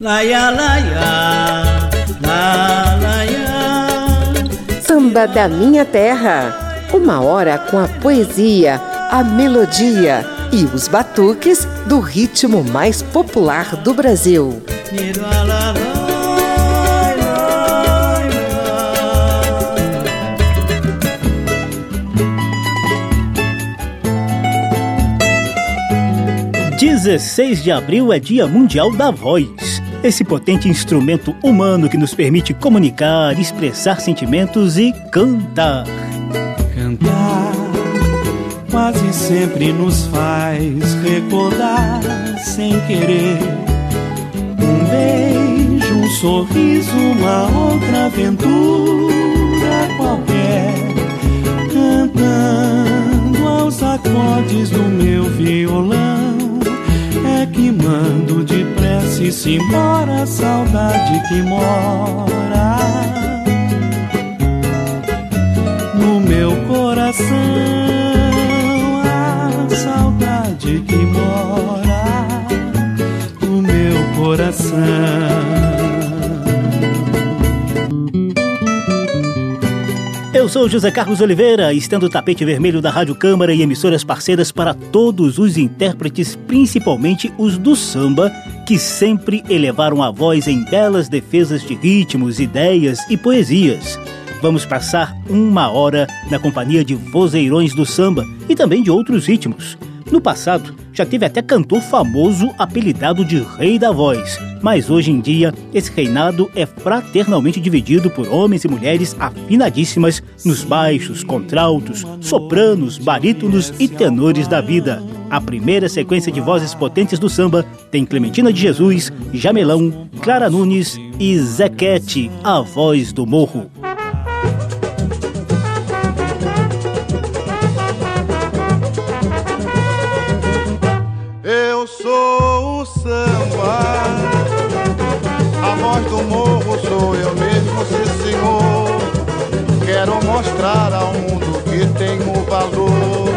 Laia, laia, la, laia. Samba da Minha Terra. Uma hora com a poesia, a melodia e os batuques do ritmo mais popular do Brasil. Dezesseis de abril é Dia Mundial da Voz esse potente instrumento humano que nos permite comunicar, expressar sentimentos e cantar. Cantar quase sempre nos faz recordar sem querer um beijo, um sorriso, uma outra aventura qualquer. Cantando aos acordes do meu violão é que mando depressa embora a saudade que mora no meu coração. A saudade que mora no meu coração. Eu sou José Carlos Oliveira, estendo o tapete vermelho da Rádio Câmara e emissoras parceiras para todos os intérpretes, principalmente os do samba, que sempre elevaram a voz em belas defesas de ritmos, ideias e poesias. Vamos passar uma hora na companhia de vozeirões do samba e também de outros ritmos. No passado, já teve até cantor famoso apelidado de Rei da Voz, mas hoje em dia esse reinado é fraternalmente dividido por homens e mulheres afinadíssimas nos baixos, contraltos, sopranos, barítonos e tenores da vida. A primeira sequência de vozes potentes do samba tem Clementina de Jesus, Jamelão, Clara Nunes e Zequete, a voz do morro. Mostrar ao mundo que tenho valor.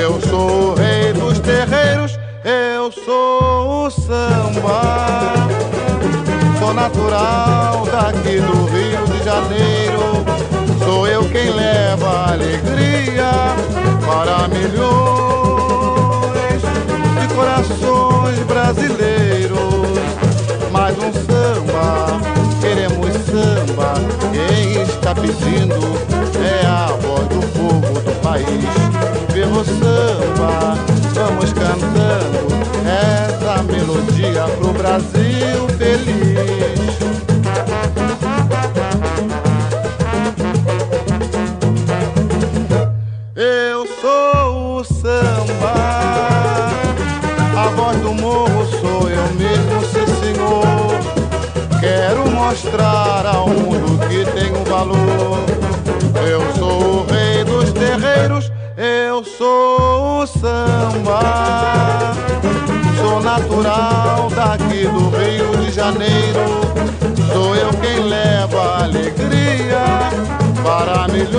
Eu sou o rei dos terreiros, eu sou o samba. Sou natural daqui do Rio de Janeiro. Sou eu quem leva alegria para milhões de corações brasileiros. Mais um samba. Está pedindo é a voz do povo do país. Viva o samba, vamos cantando essa melodia pro Brasil feliz. Alegria para milhões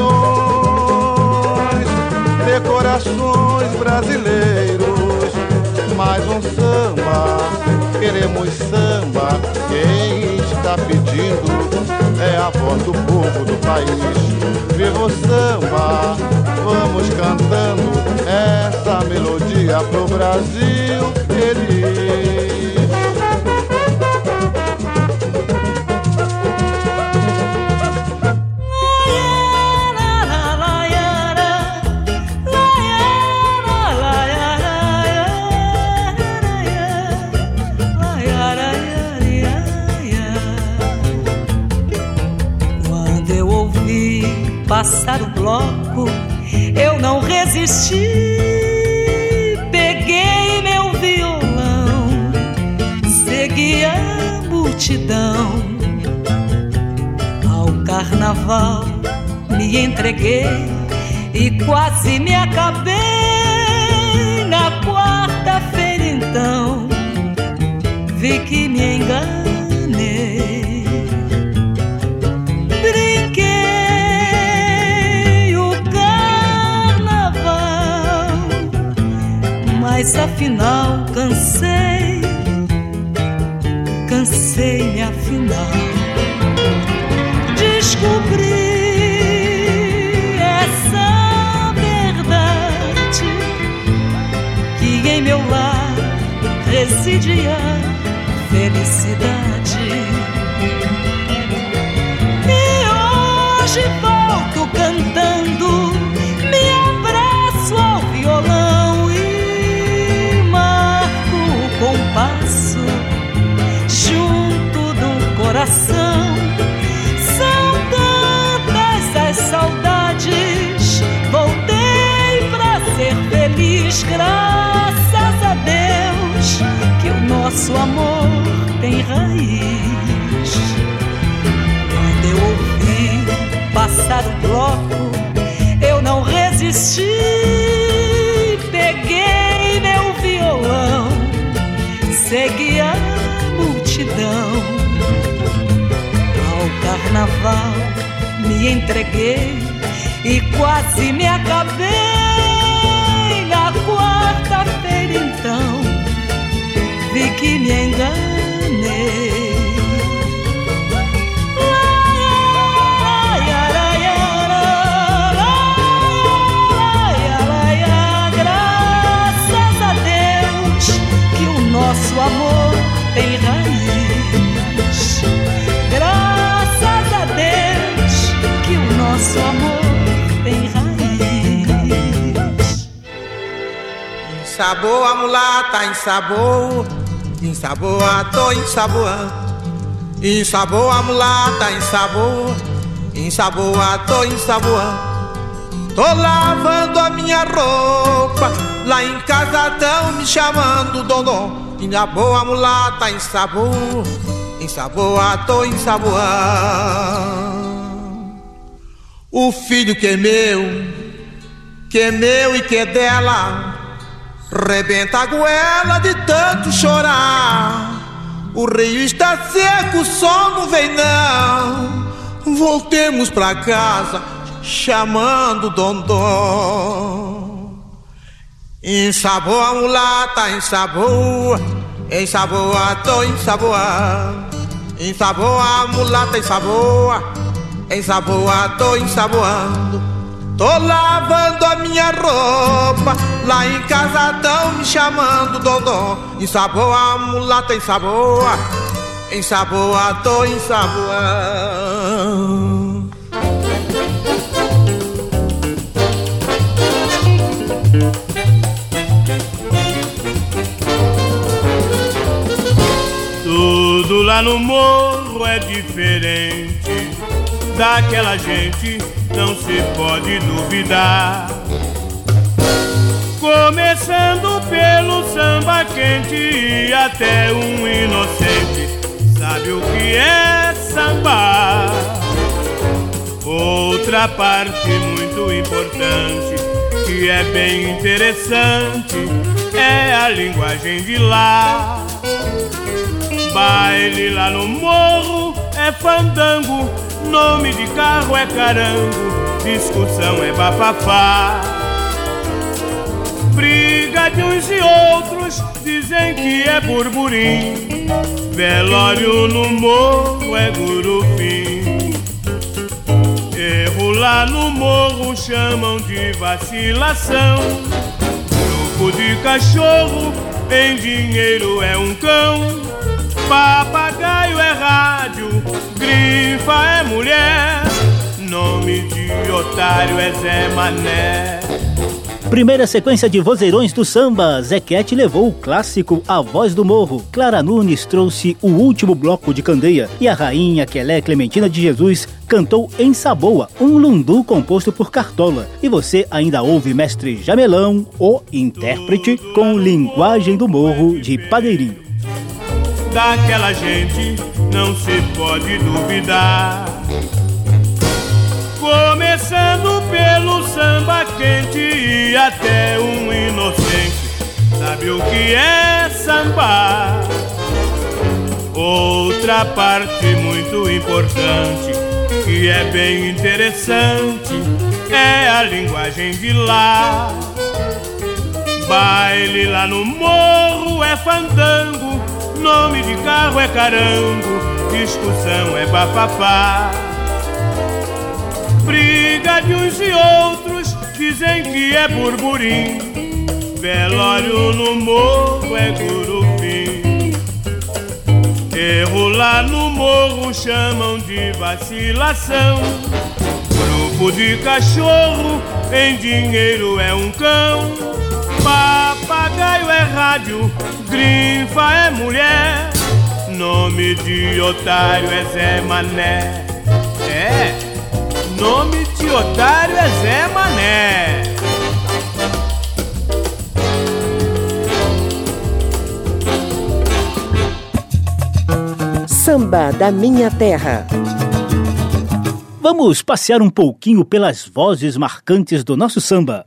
de corações brasileiros. Mais um samba, queremos samba. Quem está pedindo é a voz do povo do país viva o samba, vamos cantando essa melodia pro Brasil feliz. Não resisti. Peguei meu violão, segui a multidão. Ao carnaval me entreguei e quase me acabei. Na quarta-feira então, vi que me enganei. Mas afinal cansei, cansei sem me afinar. Descobri essa verdade que em meu lar residia felicidade. Entreguei e quase me acabei. Na quarta-feira então vi que me enganei. Ensabou a mulata, ensabou, ensabou a tô ensaboando. Ensabou a mulata, ensabou, ensabou a tô ensaboando. Tô lavando a minha roupa, lá em casa tão me chamando, dodô. Ensabou a mulata, ensabou, ensabou a tô ensaboando. O filho que é meu, que é meu e que é dela. Rebenta a goela de tanto chorar. O rio está seco, o sol não vem não. Voltemos pra casa, chamando Dondon. Ensabou a mulata, ensabou, ensabou a tô ensaboando. Ensabou a mulata, ensabou, ensabou a tô ensaboando. Tô lavando a minha roupa, lá em casa tão me chamando Dodô. Ensabou a mulata, ensabou a tô ensaboando. Tudo lá no morro é diferente. Daquela gente não se pode duvidar. Começando pelo samba quente e até um inocente sabe o que é samba. Outra parte muito importante que é bem interessante é a linguagem de lá. Baile lá no morro é fandango, nome de carro é carango, discussão é bafafá. Briga de uns e outros, dizem que é burburim. Velório no morro é gurupim. Erro lá no morro chamam de vacilação. Grupo de cachorro em dinheiro é um cão. Papagaio é rádio, grifa é mulher, nome de otário é Zé Mané. Primeira sequência de vozeirões do samba, Zequete levou o clássico A Voz do Morro. Clara Nunes trouxe o último bloco de candeia e a rainha Quelé Clementina de Jesus cantou Em Saboa, um lundu composto por Cartola. E você ainda ouve Mestre Jamelão, o intérprete, com Linguagem do Morro de Padeirinho. Daquela gente não se pode duvidar. Começando pelo samba quente e até um inocente sabe o que é samba. Outra parte muito importante que é bem interessante é a linguagem de lá. Baile lá no morro é fandango, Nome de carro é carango, discussão é bafafá. Briga de uns e outros, dizem que é burburim. Velório no morro é gurupim. Erro lá no morro chamam de vacilação. Grupo de cachorro em dinheiro é um cão. Papagaio é rádio, grifa é mulher. Nome de otário é Zé Mané. É, nome de otário é Zé Mané. Samba da Minha Terra. Vamos passear um pouquinho pelas vozes marcantes do nosso samba.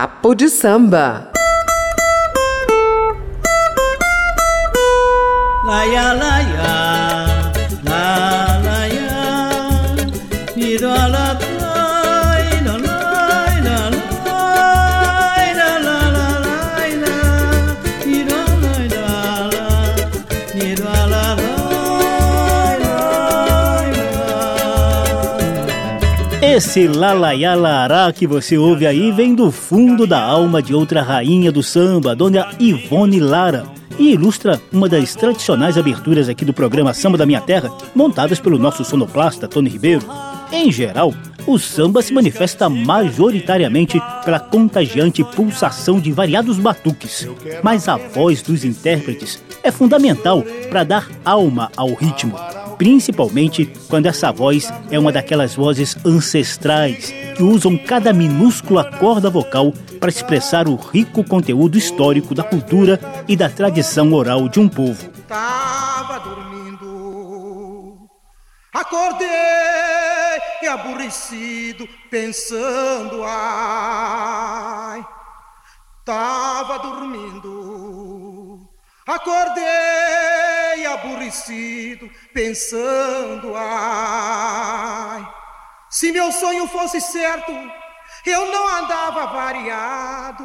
Papo de samba. Laia, laia, Esse lalaiá lará que você ouve aí vem do fundo da alma de outra rainha do samba, Dona Ivone Lara, e ilustra uma das tradicionais aberturas aqui do programa Samba da Minha Terra, montadas pelo nosso sonoplasta Tony Ribeiro. Em geral, o samba se manifesta majoritariamente pela contagiante pulsação de variados batuques, mas a voz dos intérpretes é fundamental para dar alma ao ritmo, principalmente quando essa voz é uma daquelas vozes ancestrais que usam cada minúscula corda vocal para expressar o rico conteúdo histórico da cultura e da tradição oral de um povo. Tava dormindo, acordei aborrecido, pensando, ai. Tava dormindo, acordei aborrecido, pensando, ai. Se meu sonho fosse certo, eu não andava variado,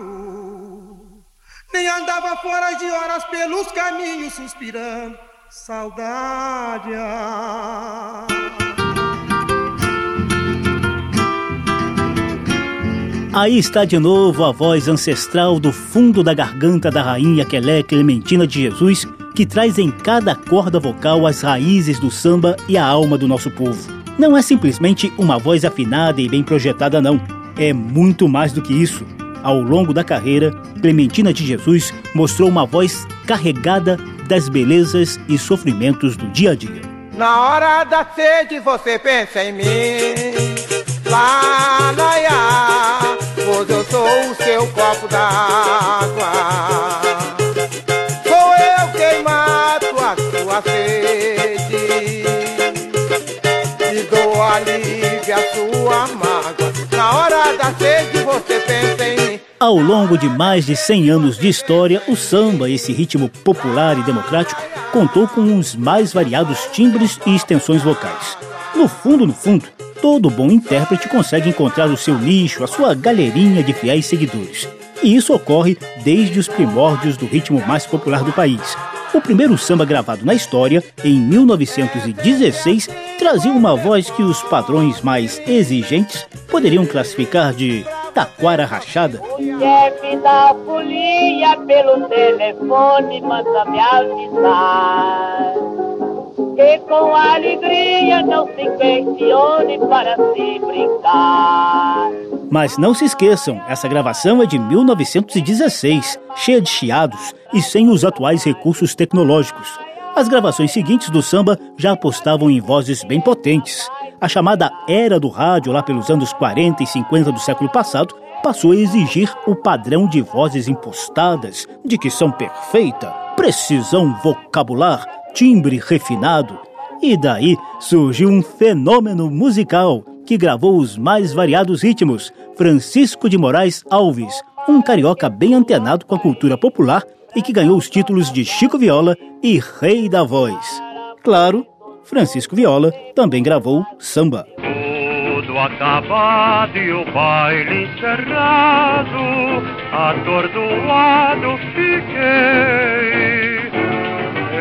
nem andava fora de horas pelos caminhos suspirando. Saudade. ah. Aí está de novo a voz ancestral do fundo da garganta da rainha Quelé Clementina de Jesus, que traz em cada corda vocal as raízes do samba e a alma do nosso povo. Não é simplesmente uma voz afinada e bem projetada, não. É muito mais do que isso. Ao longo da carreira, Clementina de Jesus mostrou uma voz carregada das belezas e sofrimentos do dia a dia. Na hora da sede você pensa em mim. Lá, lá, o seu copo d'água. Sou eu quem mato a sua sede. E dou alívio à sua mágoa. Na hora da sede você pensa em mim. Ao longo de mais de 100 anos de história, o samba, esse ritmo popular e democrático, contou com os mais variados timbres e extensões vocais. No fundo, no fundo, todo bom intérprete consegue encontrar o seu nicho, a sua galerinha de fiéis seguidores. E isso ocorre desde os primórdios do ritmo mais popular do país. O primeiro samba gravado na história, em 1916, trazia uma voz que os padrões mais exigentes poderiam classificar de taquara rachada. O chefe da folia pelo telefone manda me avisar que com alegria não se questione para se brincar. Mas não se esqueçam, essa gravação é de 1916, cheia de chiados e sem os atuais recursos tecnológicos. As gravações seguintes do samba já apostavam em vozes bem potentes. A chamada Era do Rádio, lá pelos anos 40 e 50 do século passado, passou a exigir o padrão de vozes impostadas, dicção perfeita, precisão vocabular, timbre refinado. E daí surgiu um fenômeno musical que gravou os mais variados ritmos, Francisco de Moraes Alves, um carioca bem antenado com a cultura popular e que ganhou os títulos de Chico Viola e Rei da Voz. Claro, Francisco Viola também gravou samba. Tudo acabado e o baile encerrado, atordoado fiquei.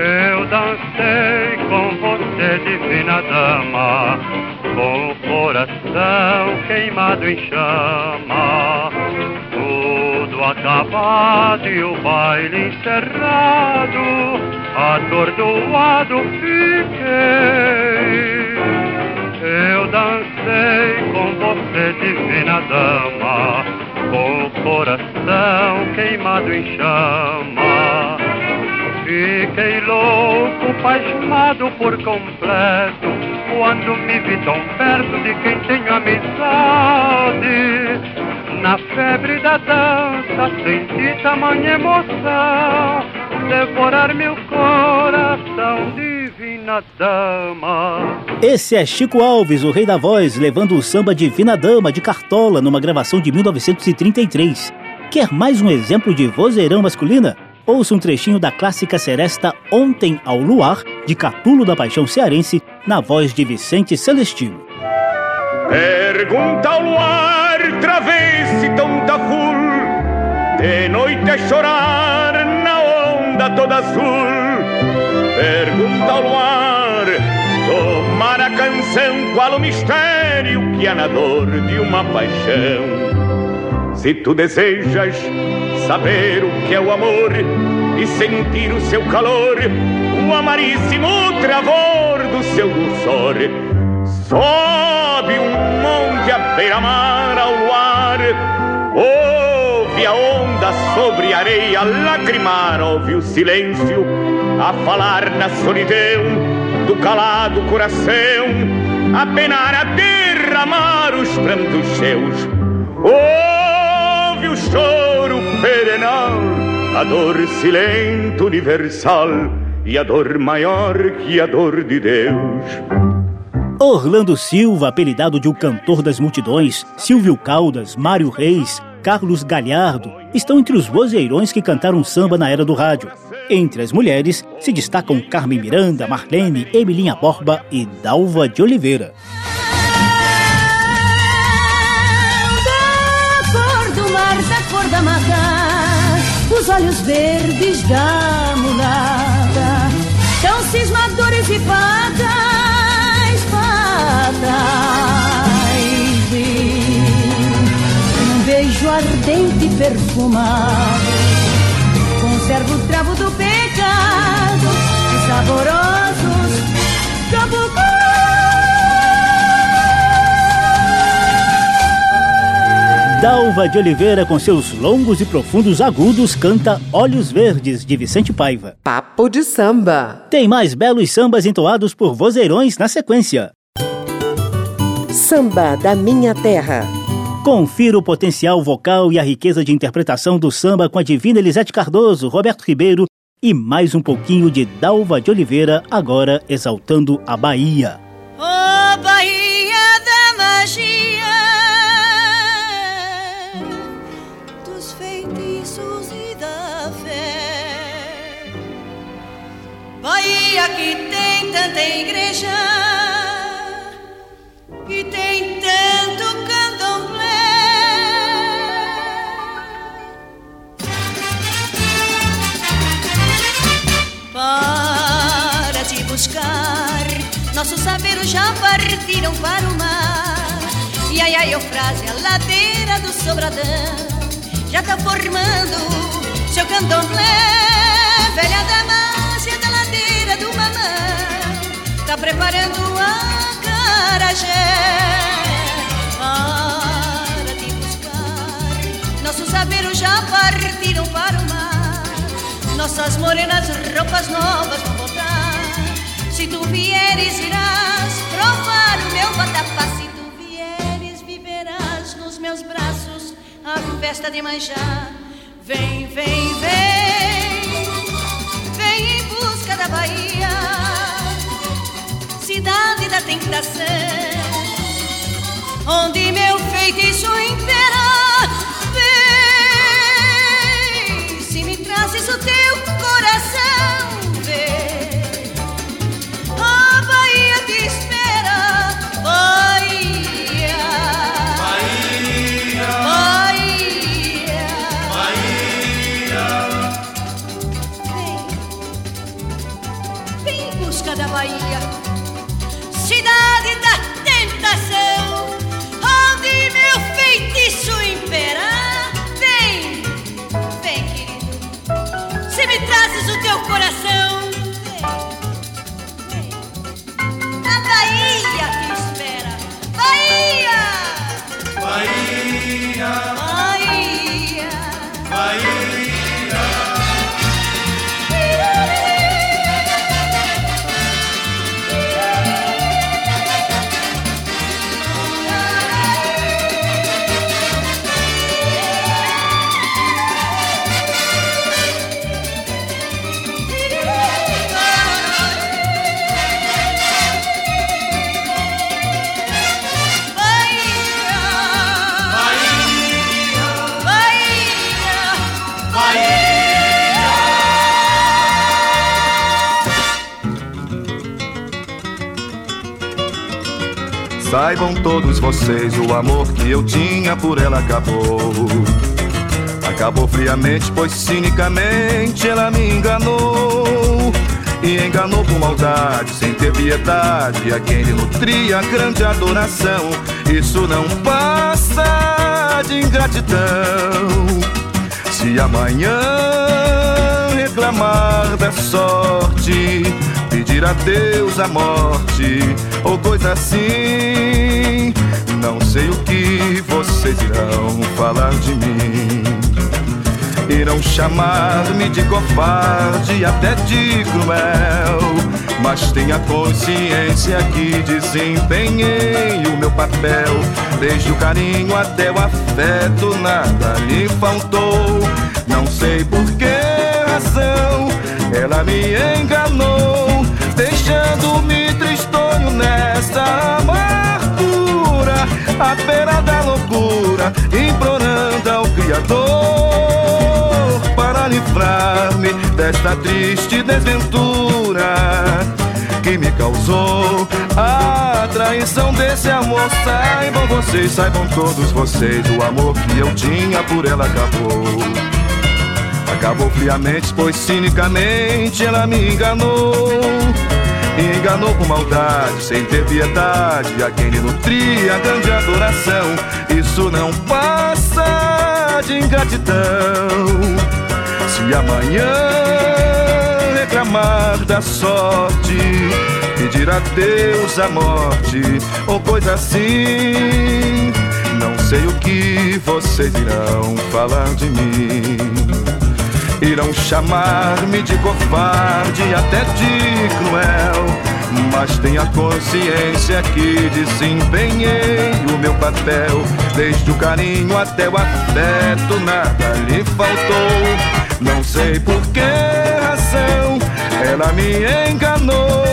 Eu dancei com você, divina dama, com o coração queimado em chama. Tudo acabado e o baile encerrado, atordoado fiquei. Eu dancei com você, divina dama, com o coração queimado em chama. Fiquei louco, pasmado por completo, quando me vi tão perto de quem tenho amizade. Na febre da dança, senti tamanha emoção, devorar meu coração, divina dama. Esse é Chico Alves, o rei da voz, levando o samba Divina Dama de Cartola numa gravação de 1933. Quer mais um exemplo de vozeirão masculina? Ouça um trechinho da clássica seresta Ontem ao Luar, de Catulo da Paixão Cearense, na voz de Vicente Celestino. Pergunta ao luar, travesse tonta full, de noite a chorar na onda toda azul. Pergunta ao luar, tomar a canção, qual o mistério que há na dor de uma paixão. Se tu desejas saber o que é o amor e sentir o seu calor, o amaríssimo travor do seu dulçor. Sobe um monte à beira-mar ao luar, ouve a onda sobre a areia lacrimar, ouve o silêncio a falar na solidão do calado coração, a penar, a derramar os prantos seus. Ouve o choro perenal, a dor silente universal e a dor maior que a dor de Deus. Orlando Silva, apelidado de o cantor das multidões, Silvio Caldas, Mário Reis, Carlos Galhardo, estão entre os vozeirões que cantaram samba na era do rádio. Entre as mulheres se destacam Carmen Miranda, Marlene, Emilinha Borba e Dalva de Oliveira. Olhos verdes da mulata, tão cismadores e patas, patas. Um beijo ardente e perfumado, conserva o travo do pecado, saborosos Dalva de Oliveira, com seus longos e profundos agudos, canta Olhos Verdes, de Vicente Paiva. Papo de samba. Tem mais belos sambas entoados por vozeirões na sequência. Samba da minha terra. Confira o potencial vocal e a riqueza de interpretação do samba com a divina Elisete Cardoso, Roberto Ribeiro e mais um pouquinho de Dalva de Oliveira, agora exaltando a Bahia. Ó Bahia da magia Bahia que tem tanta igreja e tem tanto candomblé. Para te buscar, nossos saberes já partiram para o mar. E ai ai, frase, a ladeira do Sobradão já tá formando seu candomblé. Velha Damásia partiram para o mar. Nossas morenas roupas novas vão botar. Se tu vieres, irás provar o meu vatapá. Se tu vieres, viverás nos meus braços a festa de manjar. Vem, vem, vem, vem em busca da Bahia, cidade da tentação, onde meu feitiço impera. Me trazes Saibam todos vocês, o amor que eu tinha por ela acabou. Acabou friamente, pois cinicamente ela me enganou. E enganou por maldade, sem ter piedade, a quem lhe nutria grande adoração. Isso não passa de ingratidão. Se amanhã reclamar da sorte, pedir a Deus a morte ou coisa assim. Não sei o que vocês irão falar de mim. Irão chamar-me de covarde até de cruel. Mas tenha consciência que desempenhei o meu papel. Desde o carinho até o afeto, nada lhe faltou. Não sei por que razão ela me enganou, deixando-me tristonho nessa amargura, à beira da loucura, implorando ao Criador para livrar-me desta triste desventura que me causou a traição desse amor. Saibam vocês, saibam todos vocês, o amor que eu tinha por ela acabou. Acabou friamente, pois cinicamente ela me enganou. E enganou com maldade, sem ter piedade, a quem lhe nutria grande adoração. Isso não passa de ingratidão. Se amanhã reclamar da sorte, pedir a Deus a morte, ou coisa assim, não sei o que vocês irão falar de mim. Irão chamar-me de covarde até de cruel. Mas tenha consciência que desempenhei o meu papel. Desde o carinho até o afeto, nada lhe faltou. Não sei por que razão ela me enganou,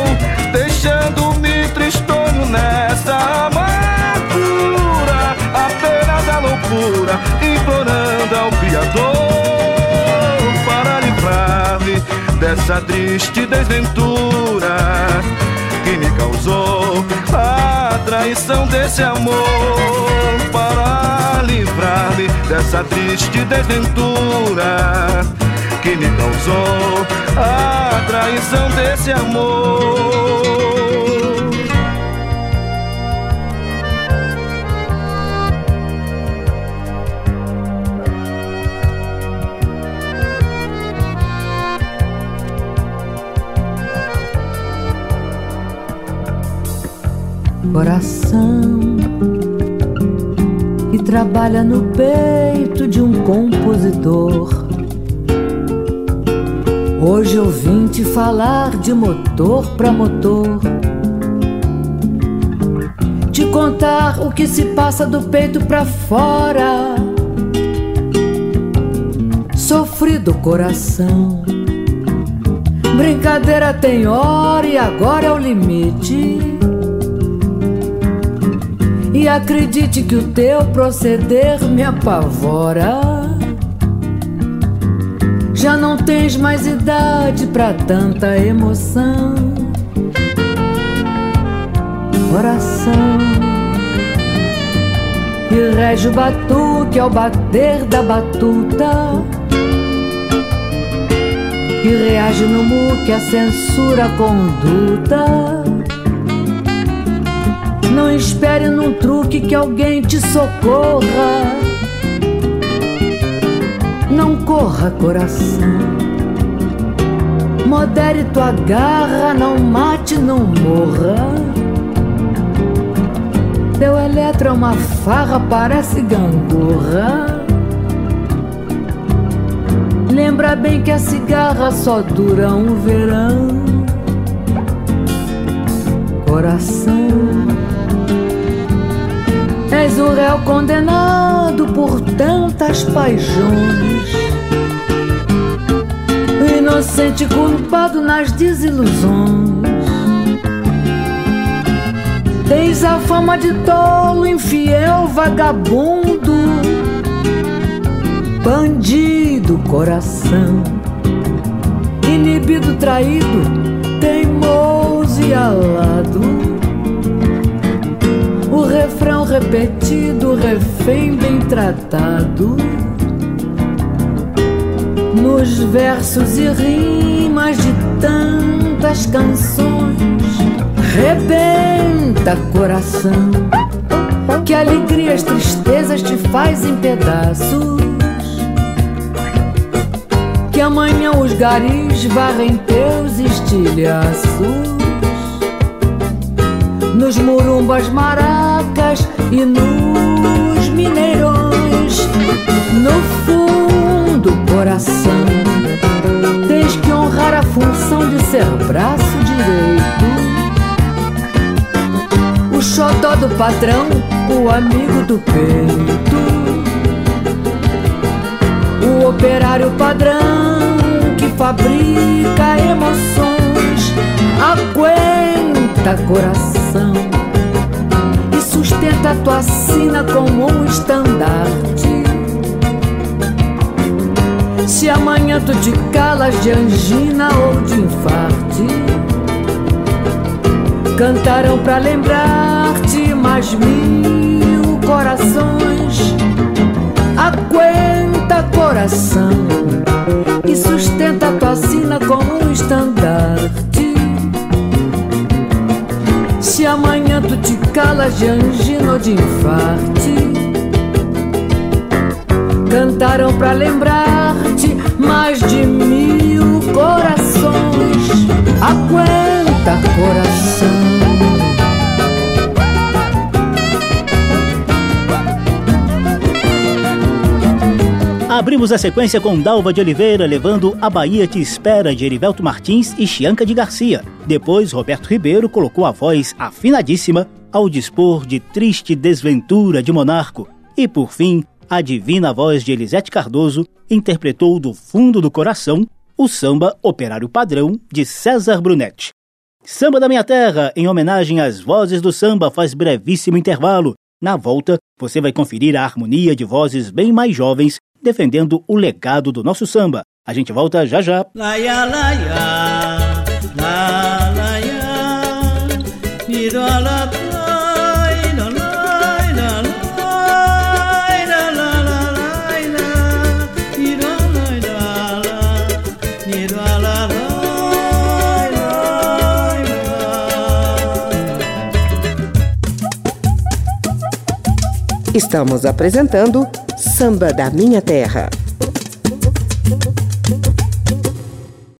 deixando-me tristonho nessa amargura, beira da loucura, implorando ao Criador dessa triste desventura que me causou a traição desse amor para livrar-me dessa triste desventura que me causou a traição desse amor. Coração que trabalha no peito de um compositor. Hoje eu vim te falar de motor pra motor. Te contar o que se passa do peito pra fora. Sofrido coração. Brincadeira tem hora e agora é o limite. E acredite que o teu proceder me apavora. Já não tens mais idade pra tanta emoção. Coração que rege o batuque ao bater da batuta. Que reage no muque a censura conduta. Não espere num truque que alguém te socorra. Não corra, coração. Modere tua garra, não mate, não morra. Teu eletro é uma farra, parece gangorra. Lembra bem que a cigarra só dura um verão. Coração, és o réu condenado por tantas paixões. Inocente culpado nas desilusões. Tens a fama de tolo, infiel, vagabundo bandido coração, inibido, traído, teimoso e alado. Refrão repetido, refém bem tratado. Nos versos e rimas de tantas canções, rebenta coração, que alegrias, tristezas te faz em pedaços que amanhã os garis varrem teus estilhaços Nos murumbas maracas e nos mineirões. No fundo, coração Tens que honrar a função de ser braço direito. O xodó do patrão, o amigo do peito. O operário padrão que fabrica emoções, aguenta coração e sustenta tua sina como um estandarte. Se amanhã tu te calas de angina ou de infarte, cantarão pra lembrar-te mais mil corações. Aguenta coração e sustenta tu te calas de angina ou de infarte, cantaram pra lembrar-te mais de mil corações. Aguenta coração. Abrimos a sequência com Dalva de Oliveira levando A Bahia Te Espera de Erivelto Martins e Chianca de Garcia. Depois, Roberto Ribeiro colocou a voz afinadíssima ao dispor de Triste Desventura de Monarco. E por fim, a divina voz de Elisete Cardoso interpretou do fundo do coração o samba Operário Padrão de César Brunetti. Samba da Minha Terra, em homenagem às vozes do samba, faz brevíssimo intervalo. Na volta, você vai conferir a harmonia de vozes bem mais jovens defendendo o legado do nosso samba. A gente volta já já. Laia, laia, la, laia, Estamos apresentando Samba da Minha Terra.